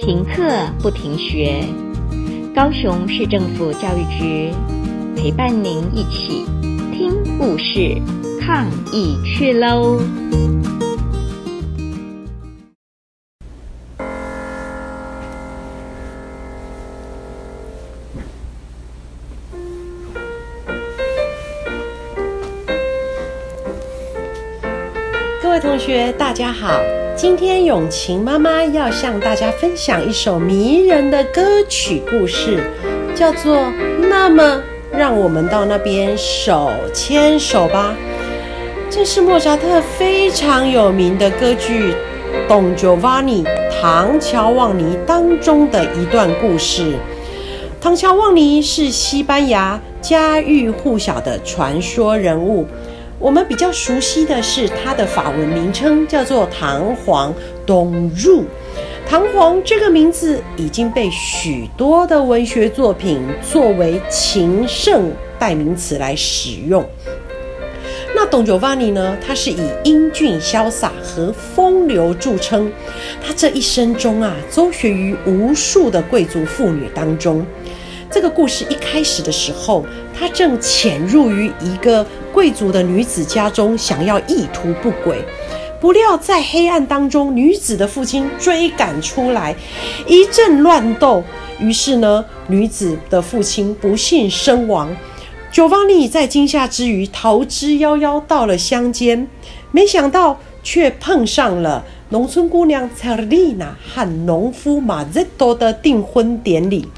停课不停学，高雄市政府教育局陪伴您一起听故事、抗疫去喽！各位同学，大家好。今天永晴妈妈要向大家分享一首迷人的歌曲故事，叫做《那么让我们到那边手牵手吧》。这是莫扎特非常有名的歌剧《Don Giovanni》唐乔旺尼当中的一段故事。唐乔旺尼是西班牙家喻户晓的传说人物。我们比较熟悉的是他的法文名称叫做唐璜 Don Juan。唐璜这个名字已经被许多的文学作品作为情圣代名词来使用。那 Don Giovanni 呢？他是以英俊潇洒和风流著称。他这一生中啊，周旋于无数的贵族妇女当中。这个故事一开始的时候，他正潜入于一个贵族的女子家中，想要意图不轨。不料在黑暗当中，女子的父亲追赶出来，一阵乱斗。于是呢，女子的父亲不幸身亡。久方尼在惊吓之余逃之夭夭到了乡间，没想到却碰上了农村姑娘蔡尔丽娜和农夫马泽多的订婚典礼。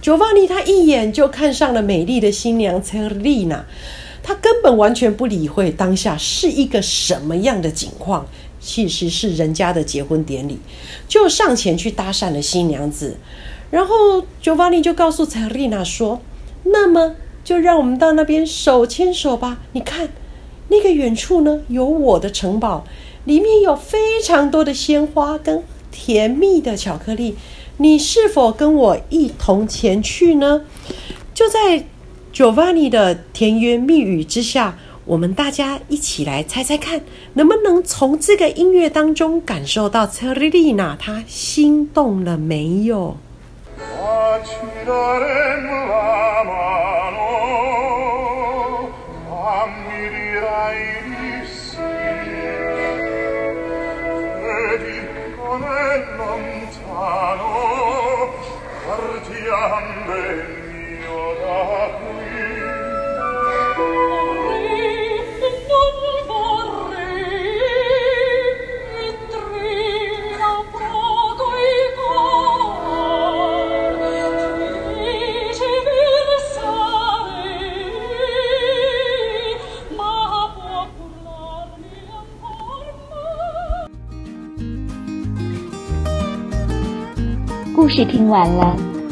久方尼他一眼就看上了美丽的新娘蔡丽娜，他根本完全不理会当下是一个什么样的景况，其实是人家的结婚典礼，就上前去搭讪了新娘子。然后久方尼就告诉蔡丽娜说：“那么就让我们到那边手牵手吧。你看，那个远处呢，有我的城堡，里面有非常多的鲜花跟甜蜜的巧克力。”你是否跟我一同前去呢？就在 Giovanni 的甜言蜜语之下，我们大家一起来猜猜看，能不能从这个音乐当中感受到蔡尔丽娜她心动了没有？故事听完了，